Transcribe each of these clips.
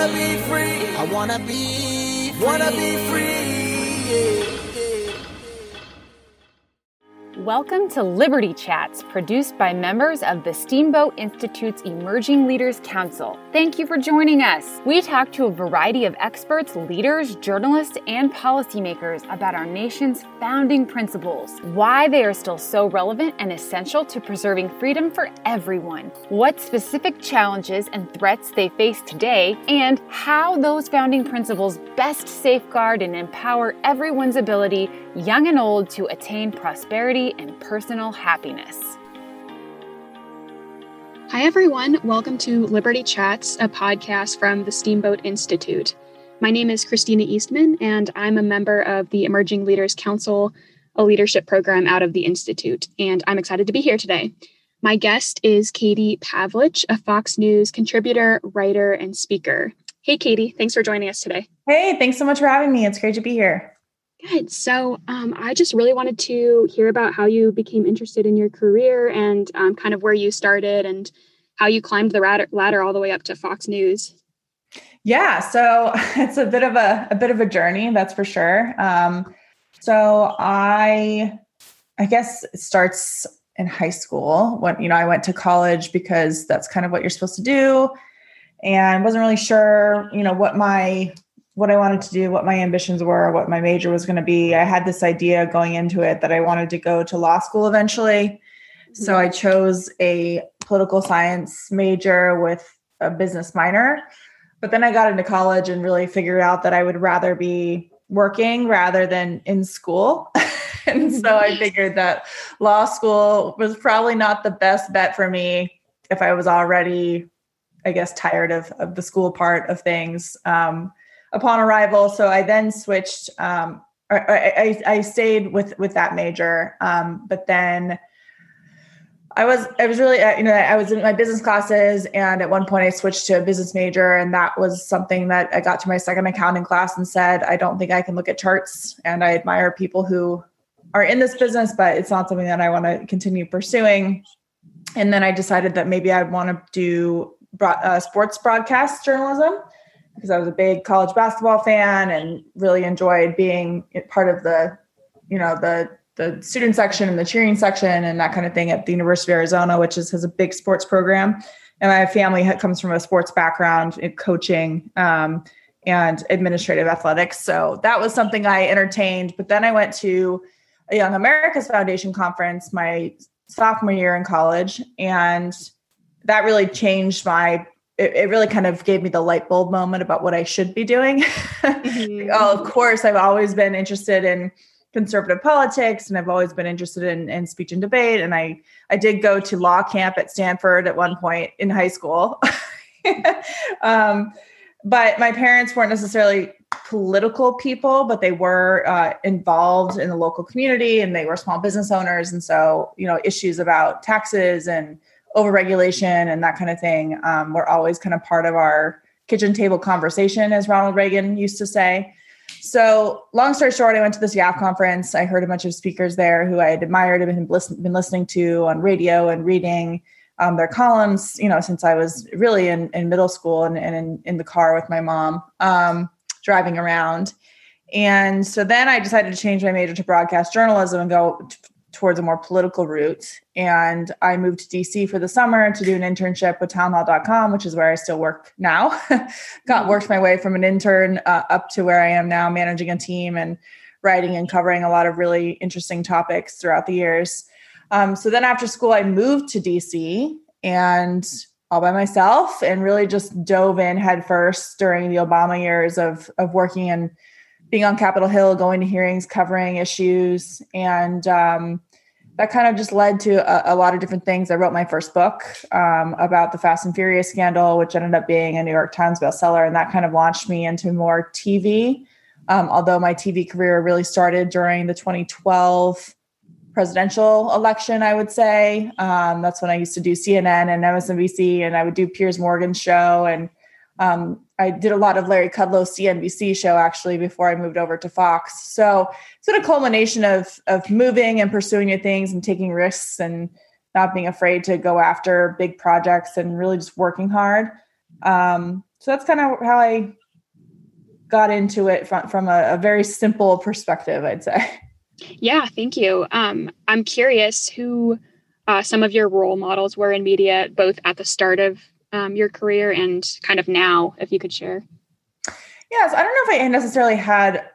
wanna be free. I wanna be. Free. Wanna be free. Yeah. Welcome to Liberty Chats, produced by members of the Steamboat Institute's Emerging Leaders Council. Thank you for joining us. We talk to a variety of experts, leaders, journalists, and policymakers about our nation's founding principles, why they are still so relevant and essential to preserving freedom for everyone, what specific challenges and threats they face today, and how those founding principles best safeguard and empower everyone's ability, young and old, to attain prosperity and personal happiness. Hi, everyone. Welcome to Liberty Chats, a podcast from the Steamboat Institute. My name is Christina Eastman, and I'm a member of the Emerging Leaders Council, a leadership program out of the Institute. And I'm excited to be here today. My guest is Katie Pavlich, a Fox News contributor, writer, and speaker. Hey, Katie, thanks for joining us today. Hey, thanks so much for having me. It's great to be here. Good. So, um, I just really wanted to hear about how you became interested in your career and um, kind of where you started and how you climbed the ladder ladder all the way up to Fox News. Yeah, so it's a bit of a, a bit of a journey, that's for sure. Um, so I, I guess it starts in high school when you know I went to college because that's kind of what you're supposed to do, and wasn't really sure, you know, what my what I wanted to do, what my ambitions were, what my major was going to be. I had this idea going into it that I wanted to go to law school eventually. So I chose a political science major with a business minor. But then I got into college and really figured out that I would rather be working rather than in school. and so I figured that law school was probably not the best bet for me if I was already, I guess, tired of, of the school part of things. Um, upon arrival. So I then switched. Um, I, I, I, stayed with with that major, um, but then I was I was really uh, you know I was in my business classes, and at one point I switched to a business major, and that was something that I got to my second accounting class and said I don't think I can look at charts, and I admire people who are in this business, but it's not something that I want to continue pursuing. And then I decided that maybe I want to do uh, sports broadcast journalism because I was a big college basketball fan and really enjoyed being part of the, you know, the the student section and the cheering section and that kind of thing at the University of Arizona, which is has a big sports program. And my family comes from a sports background in coaching um, and administrative athletics. So that was something I entertained. But then I went to a Young America's Foundation conference my sophomore year in college, and that really changed my it, it, really kind of gave me the light bulb moment about what I should be doing. Mm-hmm. oh, of course, I've always been interested in conservative politics and I've always been interested in, in speech and debate. And I, I did go to law camp at Stanford at one point in high school. um, but my parents weren't necessarily political people, but they were uh, involved in the local community and they were small business owners. And so, you know, issues about taxes and overregulation and that kind of thing um, were always kind of part of our kitchen table conversation, as Ronald Reagan used to say. So, long story short, I went to this YAF conference. I heard a bunch of speakers there who I had admired and been, listening to on radio and reading um, their columns, you know, since I was really in, in middle school and, and in, in the car with my mom um, driving around. And so then I decided to change my major to broadcast journalism and go towards a more political route. And I moved to DC for the summer to do an internship with townhall.com, which is where I still work now. Got worked my way from an intern uh, up to where I am now, managing a team and writing and covering a lot of really interesting topics throughout the years. Um, so then after school, I moved to DC and all by myself and really just dove in headfirst during the Obama years of, of working in being on Capitol Hill, going to hearings, covering issues, and um, that kind of just led to a, a, lot of different things. I wrote my first book um, about the Fast and Furious scandal, which ended up being a New York Times bestseller, and that kind of launched me into more TV. Um, although my TV career really started during the 2012 presidential election, I would say. Um, that's when I used to do CNN and MSNBC, and I would do Piers Morgan's show and um, I did a lot of Larry Kudlow's CNBC show actually before I moved over to Fox. So it's been a culmination of of moving and pursuing new things and taking risks and not being afraid to go after big projects and really just working hard. Um, so that's kind of how I got into it from, from a, a very simple perspective, I'd say. Yeah, thank you. Um, I'm curious who uh, some of your role models were in media, both at the start of um, your career and kind of now, if you could share. Yes, I don't know if I necessarily had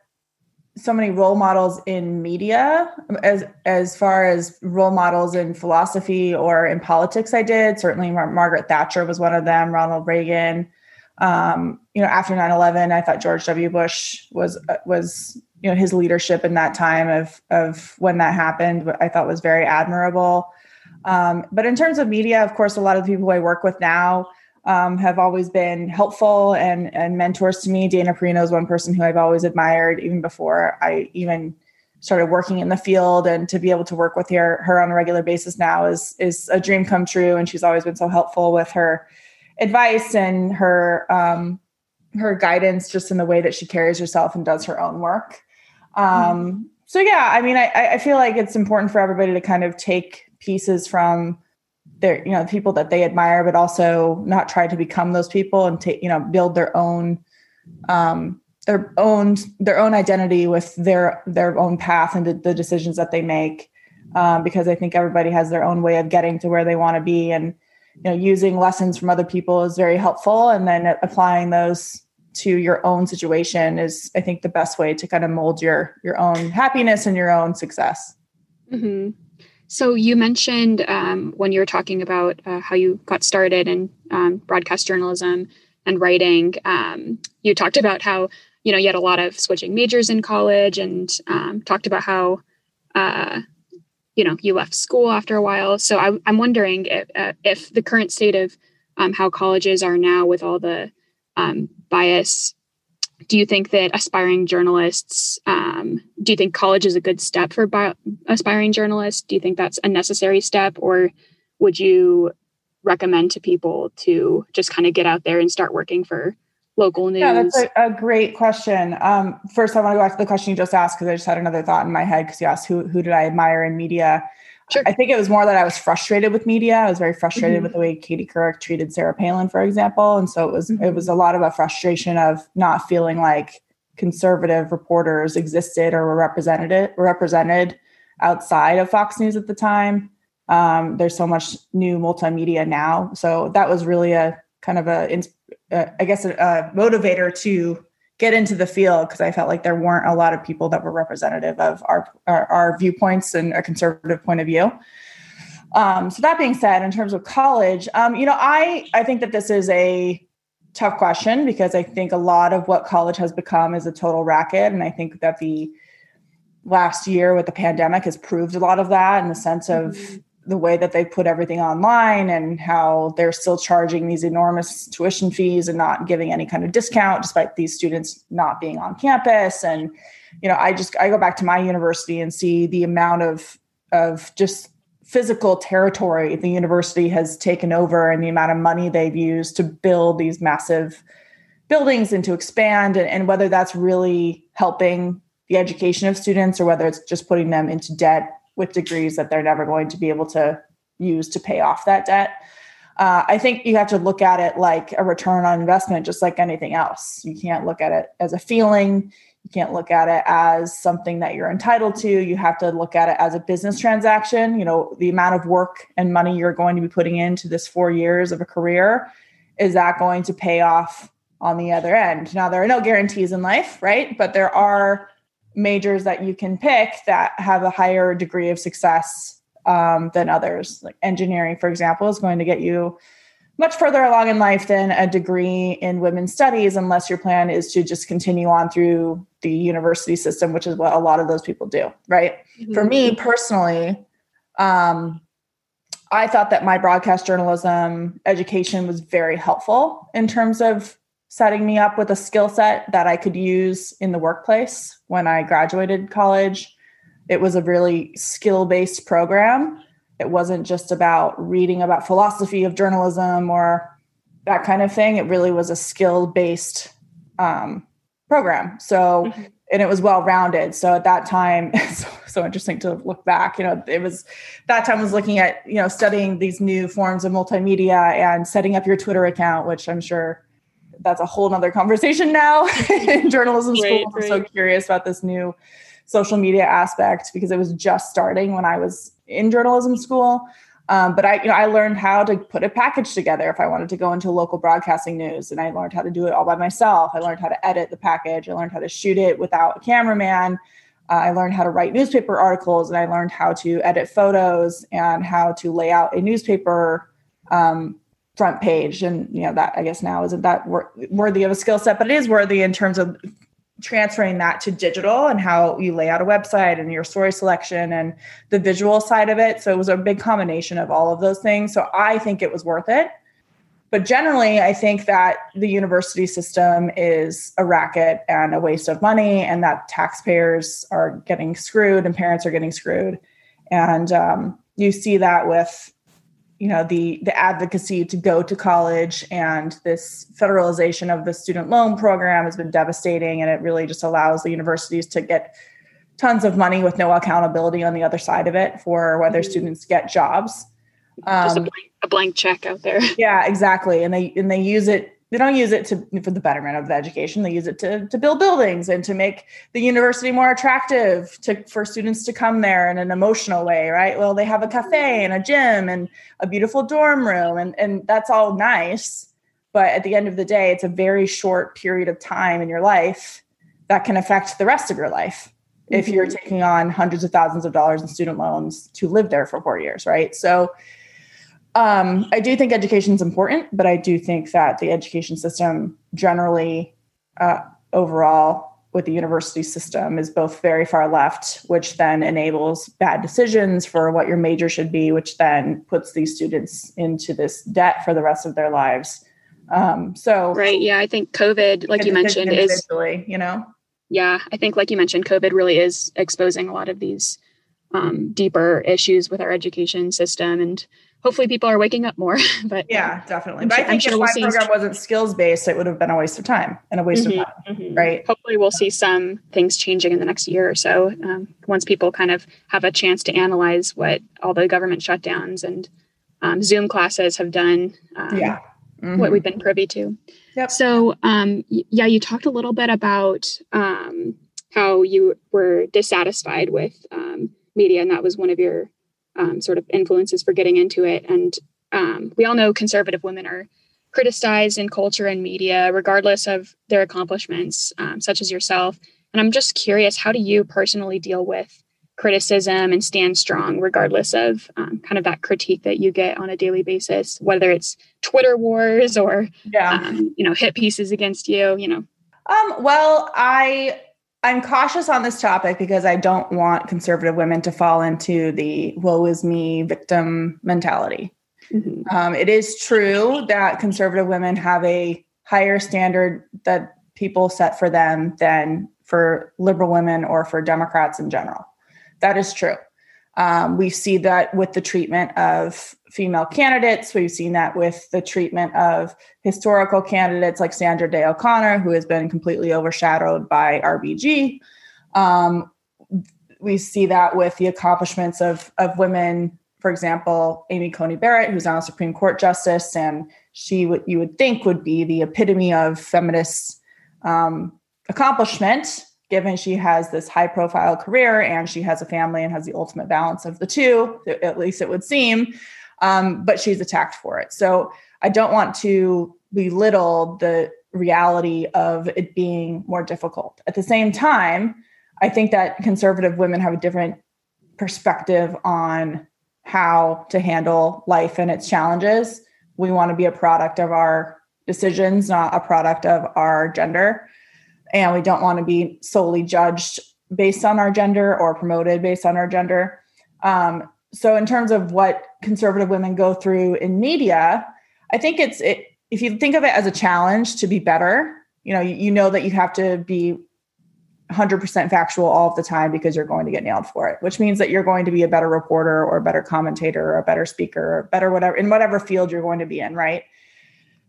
so many role models in media as as far as role models in philosophy or in politics i did. Certainly Mar- margaret thatcher was one of them ronald reagan. Um, you know after 9-11 i thought george w. Bush was uh, was you know his leadership in that time of of when that happened i thought was very admirable um, but in terms of media of course a lot of the people i work with now um, have always been helpful and and mentors to me. Dana Perino is one person who I've always admired, even before I even started working in the field. And to be able to work with her her on a regular basis now is is a dream come true. And she's always been so helpful with her advice and her um, her guidance, just in the way that she carries herself and does her own work. Um, mm-hmm. So yeah, I mean, I, I feel like it's important for everybody to kind of take pieces from their you know people that they admire but also not try to become those people and take you know build their own um their own their own identity with their their own path and the, the decisions that they make. Um, because i think everybody has their own way of getting to where they want to be and you know using lessons from other people is very helpful. And then applying those to your own situation is i think the best way to kind of mold your your own happiness and your own success. Mm-hmm. So you mentioned um, when you were talking about uh, how you got started in um, broadcast journalism and writing, um, you talked about how you know you had a lot of switching majors in college, and um, talked about how uh, you know you left school after a while. So I, am wondering if, uh, if, the current state of um, how colleges are now with all the um, bias do you think that aspiring journalists um, do you think college is a good step for bi- aspiring journalists? Do you think that's a necessary step or would you recommend to people to just kind of get out there and start working for local news yeah that's a, a great question. Um, first i want to go back to the question you just asked because i just had another thought in my head because you asked who, who did i admire in media Sure. I think it was more that I was frustrated with media. I was very frustrated mm-hmm. with the way Katie Couric treated Sarah Palin, for example. And so it was mm-hmm. it was a lot of a frustration of not feeling like conservative reporters existed or were represented represented outside of Fox News at the time. Um, there's so much new multimedia now, so that was really a kind of a, a I guess a, a motivator to get into the field because I felt like there weren't a lot of people that were representative of our our, our viewpoints and a conservative point of view. Um, so that being said, in terms of college, um, you know, I I think that this is a tough question because I think a lot of what college has become is a total racket, and I think that the last year with the pandemic has proved a lot of that in the sense of mm-hmm the way that they put everything online and how they're still charging these enormous tuition fees and not giving any kind of discount despite these students not being on campus. And you know i just i go back to my university and see the amount of of just physical territory the university has taken over and the amount of money they've used to build these massive buildings and to expand and, and whether that's really helping the education of students or whether it's just putting them into debt with degrees that they're never going to be able to use to pay off that debt. Uh, I think you have to look at it like a return on investment, just like anything else. You can't look at it as a feeling. You can't look at it as something that you're entitled to. You have to look at it as a business transaction. You know, the amount of work and money you're going to be putting into this four years of a career, is that going to pay off on the other end? Now, there are no guarantees in life, right? But there are majors that you can pick that have a higher degree of success um, than others. Like engineering, for example, is going to get you much further along in life than a degree in women's studies, unless your plan is to just continue on through the university system, which is what a lot of those people do, right? Mm-hmm. For me personally, um, I thought that my broadcast journalism education was very helpful in terms of setting me up with a skill set that I could use in the workplace when I graduated college. It was a really skill based program. It wasn't just about reading about philosophy of journalism or that kind of thing. It really was a skill based um, program. So, mm-hmm. and it was well rounded. So at that time, it's so interesting to look back. You know, it was that time was looking at you know studying these new forms of multimedia and setting up your Twitter account, which I'm sure that's a whole nother conversation now in journalism school. Right. I'm so curious about this new social media aspect because it was just starting when I was in journalism school. Um, but I, you know, I learned how to put a package together if I wanted to go into local broadcasting news, and I learned how to do it all by myself. I learned how to edit the package. I learned how to shoot it without a cameraman. Uh, I learned how to write newspaper articles, and I learned how to edit photos and how to lay out a newspaper um, front page. And you know that I guess now isn't that wor- worthy of a skill set, but it is worthy in terms of transferring that to digital and how you lay out a website and your story selection and the visual side of it. So it was a big combination of all of those things. So I think it was worth it. But generally, I think that the university system is a racket and a waste of money, and that taxpayers are getting screwed and parents are getting screwed. And um, you see that with you know the the advocacy to go to college and this federalization of the student loan program has been devastating and it really just allows the universities to get tons of money with no accountability on the other side of it for whether mm-hmm. students get jobs. Um, just a um, blank, a blank check out there. Yeah exactly. And they and they use it they don't use it to for the betterment of the education they use it to to build buildings and to make the university more attractive to for students to come there in an emotional way right well they have a cafe and a gym and a beautiful dorm room and and that's all nice but at the end of the day it's a very short period of time in your life that can affect the rest of your life mm-hmm. if you're mm-hmm. taking on hundreds of thousands of dollars in student loans to live there for 4 years right so um, I do think education is important, but I do think that the education system generally, uh, overall, with the university system, is both very far left, which then enables bad decisions for what your major should be, which then puts these students into this debt for the rest of their lives. Um, so, right, yeah, I think COVID, like you mentioned, is you know, yeah, I think like you mentioned, COVID really is exposing a lot of these um, deeper issues with our education system and hopefully people are waking up more. but yeah, definitely. I'm but sure, I think sure if we'll my program wasn't skills based, it would have been a waste of time and a waste mm-hmm, of money, mm-hmm. right? Hopefully, we'll see some things changing in the next year or so um, once people kind of have a chance to analyze what all the government shutdowns and um, Zoom classes have done. Um, yeah. Mm-hmm. What we've been privy to. Yep. So, um, yeah, you talked a little bit about um, how you were dissatisfied with um, media, and that was one of your um, sort of influences for getting into it. And um, we all know conservative women are criticized in culture and media, regardless of their accomplishments, um, such as yourself. And I'm just curious, how do you personally deal with criticism and stand strong, regardless of um, kind of that critique that you get on a daily basis, whether it's Twitter wars or yeah. Um, you know hit pieces against you, you know? Um, well, I I'm cautious on this topic because I don't want conservative women to fall into the woe is me victim mentality. Mm-hmm. Um, it is true that conservative women have a higher standard that people set for them than for liberal women or for Democrats in general. That is true. Um, we see that with the treatment of female candidates. We've seen that with the treatment of historical candidates like Sandra Day O'Connor, who has been completely overshadowed by RBG. Um, we see that with the accomplishments of, of women, for example, Amy Coney Barrett, who's now a Supreme Court justice, and she would you would think would be the epitome of feminist um, accomplishment given she has this high profile career and she has a family and has the ultimate balance of the two, at least it would seem. Um, but she's attacked for it. So I don't want to belittle the reality of it being more difficult. At the same time, I think that conservative women have a different perspective on how to handle life and its challenges. We want to be a product of our decisions, not a product of our gender and we don't want to be solely judged based on our gender or promoted based on our gender. Um, so, in terms of what conservative women go through in media, I think it's it, if you think of it as a challenge to be better. You know, you, you know that you have to be 100% factual all of the time because you're going to get nailed for it, which means that you're going to be a better reporter or a better commentator or a better speaker or better whatever in whatever field you're going to be in, right?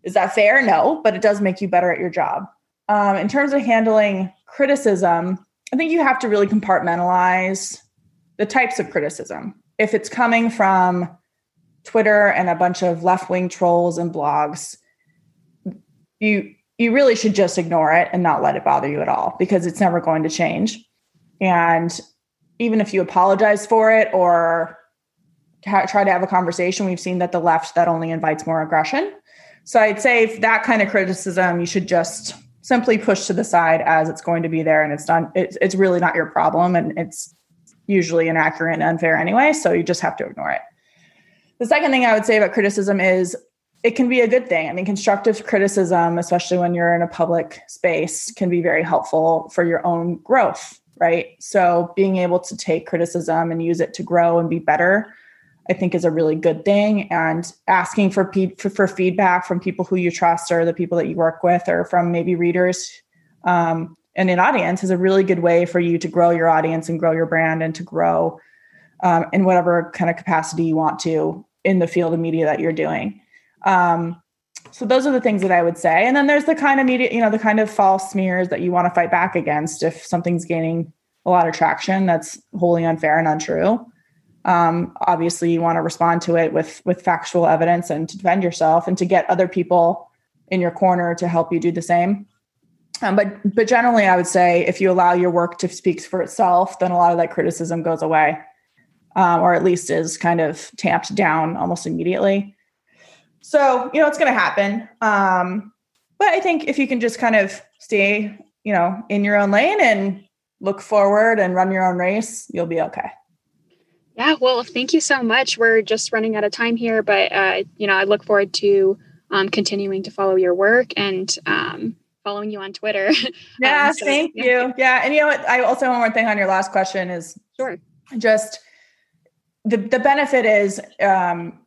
Is that fair? No, but it does make you better at your job. Um, in terms of handling criticism, I think you have to really compartmentalize the types of criticism. If it's coming from Twitter and a bunch of left-wing trolls and blogs, you you really should just ignore it and not let it bother you at all because it's never going to change. And even if you apologize for it or try to have a conversation, we've seen that the left that only invites more aggression. So I'd say that kind of criticism you should just simply push to the side as it's going to be there and it's done it's, it's really not your problem and it's usually inaccurate and unfair anyway so you just have to ignore it. The second thing i would say about criticism is it can be a good thing. I mean constructive criticism especially when you're in a public space can be very helpful for your own growth right? So being able to take criticism and use it to grow and be better I think is a really good thing. And asking for, pe- for, feedback from people who you trust or the people that you work with or from maybe readers um, and an audience is a really good way for you to grow your audience and grow your brand and to grow um, in whatever kind of capacity you want to in the field of media that you're doing. Um, so those are the things that I would say. And then there's the kind of media, you know, the kind of false smears that you want to fight back against if something's gaining a lot of traction that's wholly unfair and untrue um, obviously you want to respond to it with with factual evidence and to defend yourself and to get other people in your corner to help you do the same. Um, but but generally i would say if you allow your work to speak for itself then a lot of that criticism goes away um, or at least is kind of tamped down almost immediately. So you know it's going to happen. Um, but i think if you can just kind of stay you know in your own lane and look forward and run your own race you'll be okay yeah, well, thank you so much. We're just running out of time here, but uh, you know, I look forward to um, continuing to follow your work and um, following you on Twitter. Yeah, um, so, thank yeah. you. Yeah, and you know what? I also one more thing on your last question is sure. Just the the benefit is, um,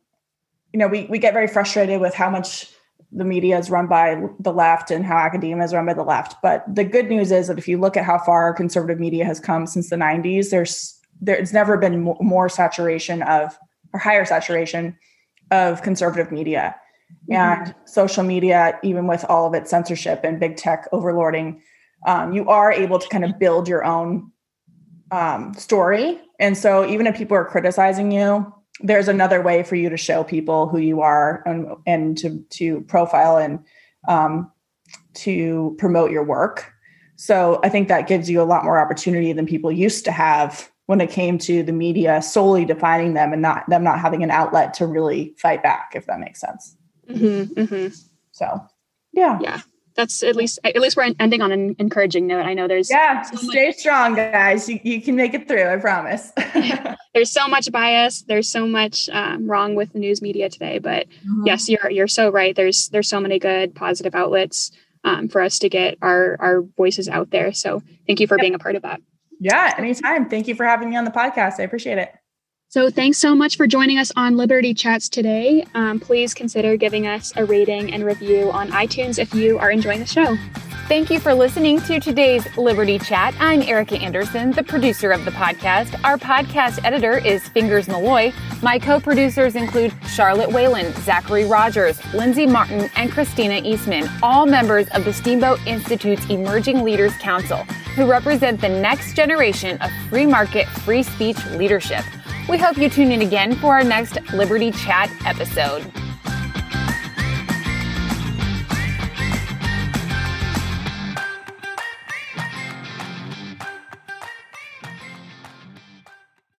you know, we we get very frustrated with how much the media is run by the left and how academia is run by the left. But the good news is that if you look at how far conservative media has come since the 90s, there's there's never been more saturation of or higher saturation of conservative media. Mm-hmm. and social media even with all of its censorship and big tech overlording um, you are able to kind of build your own um, story. And so even if people are criticizing you there's another way for you to show people who you are and, and to, to profile and um, to promote your work. So i think that gives you a lot more opportunity than people used to have when it came to the media solely defining them and not them not having an outlet to really fight back, if that makes sense. Mm-hmm, mm-hmm. So, yeah, yeah, that's at least at least we're ending on an encouraging note. I know there's yeah, so stay much- strong, guys. You you can make it through. I promise. there's so much bias. There's so much um, wrong with the news media today. But mm-hmm. yes, you're you're so right. There's there's so many good positive outlets um, for us to get our our voices out there. So thank you for yep. being a part of that. Yeah, anytime. Thank you for having me on the podcast. I appreciate it. So, thanks so much for joining us on Liberty Chats today. Um, please consider giving us a rating and review on iTunes if you are enjoying the show. Thank you for listening to today's Liberty Chat. I'm Erica Anderson, the producer of the podcast. Our podcast editor is Fingers Malloy. My co producers include Charlotte Whalen, Zachary Rogers, Lindsay Martin, and Christina Eastman, all members of the Steamboat Institute's Emerging Leaders Council, who represent the next generation of free market, free speech leadership. We hope you tune in again for our next Liberty Chat episode.